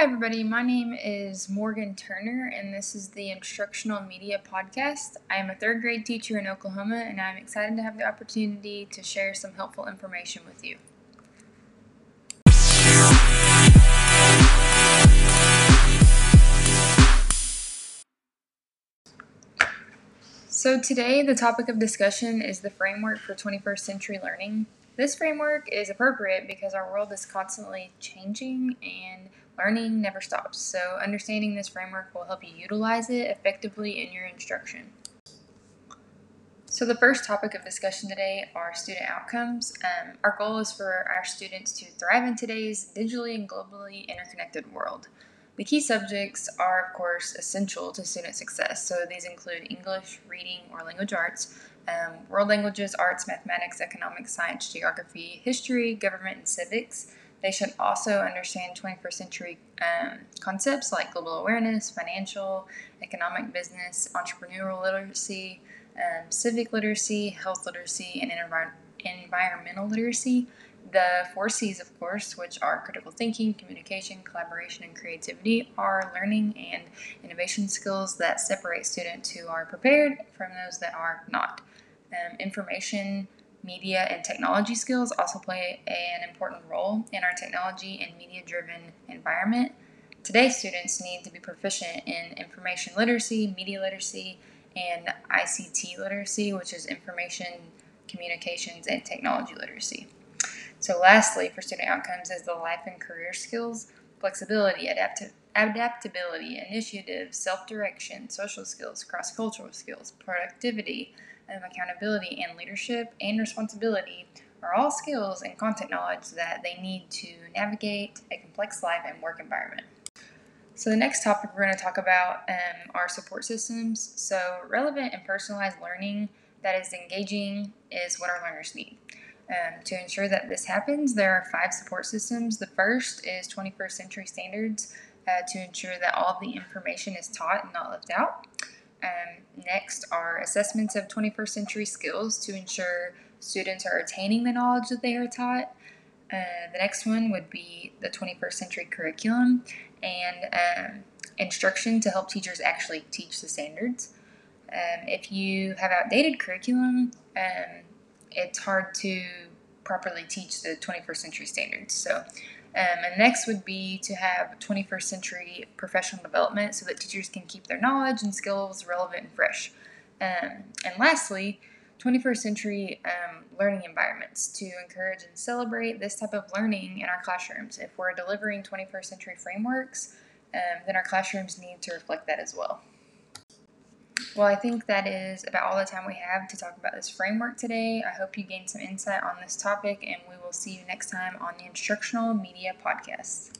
Hi, everybody. My name is Morgan Turner, and this is the Instructional Media Podcast. I am a third grade teacher in Oklahoma, and I'm excited to have the opportunity to share some helpful information with you. So, today the topic of discussion is the framework for 21st century learning. This framework is appropriate because our world is constantly changing and learning never stops. So, understanding this framework will help you utilize it effectively in your instruction. So, the first topic of discussion today are student outcomes. Um, our goal is for our students to thrive in today's digitally and globally interconnected world. The key subjects are, of course, essential to student success. So, these include English, reading, or language arts, um, world languages, arts, mathematics, economics, science, geography, history, government, and civics. They should also understand 21st century um, concepts like global awareness, financial, economic, business, entrepreneurial literacy, um, civic literacy, health literacy, and envir- environmental literacy. The four C's, of course, which are critical thinking, communication, collaboration, and creativity, are learning and innovation skills that separate students who are prepared from those that are not. Um, information, media, and technology skills also play an important role in our technology and media driven environment. Today, students need to be proficient in information literacy, media literacy, and ICT literacy, which is information, communications, and technology literacy. So, lastly, for student outcomes is the life and career skills, flexibility, adaptive adaptability, initiative, self direction, social skills, cross cultural skills, productivity, um, accountability, and leadership and responsibility are all skills and content knowledge that they need to navigate a complex life and work environment. So, the next topic we're going to talk about um, are support systems. So, relevant and personalized learning that is engaging is what our learners need. Um, to ensure that this happens, there are five support systems. The first is 21st century standards uh, to ensure that all the information is taught and not left out. Next are assessments of 21st century skills to ensure students are attaining the knowledge that they are taught. Uh, the next one would be the 21st century curriculum and um, instruction to help teachers actually teach the standards. Um, if you have outdated curriculum, um, it's hard to properly teach the 21st century standards. So um, and next would be to have 21st century professional development so that teachers can keep their knowledge and skills relevant and fresh. Um, and lastly, 21st century um, learning environments to encourage and celebrate this type of learning in our classrooms. If we're delivering 21st century frameworks, um, then our classrooms need to reflect that as well. Well, I think that is about all the time we have to talk about this framework today. I hope you gained some insight on this topic, and we will see you next time on the Instructional Media Podcast.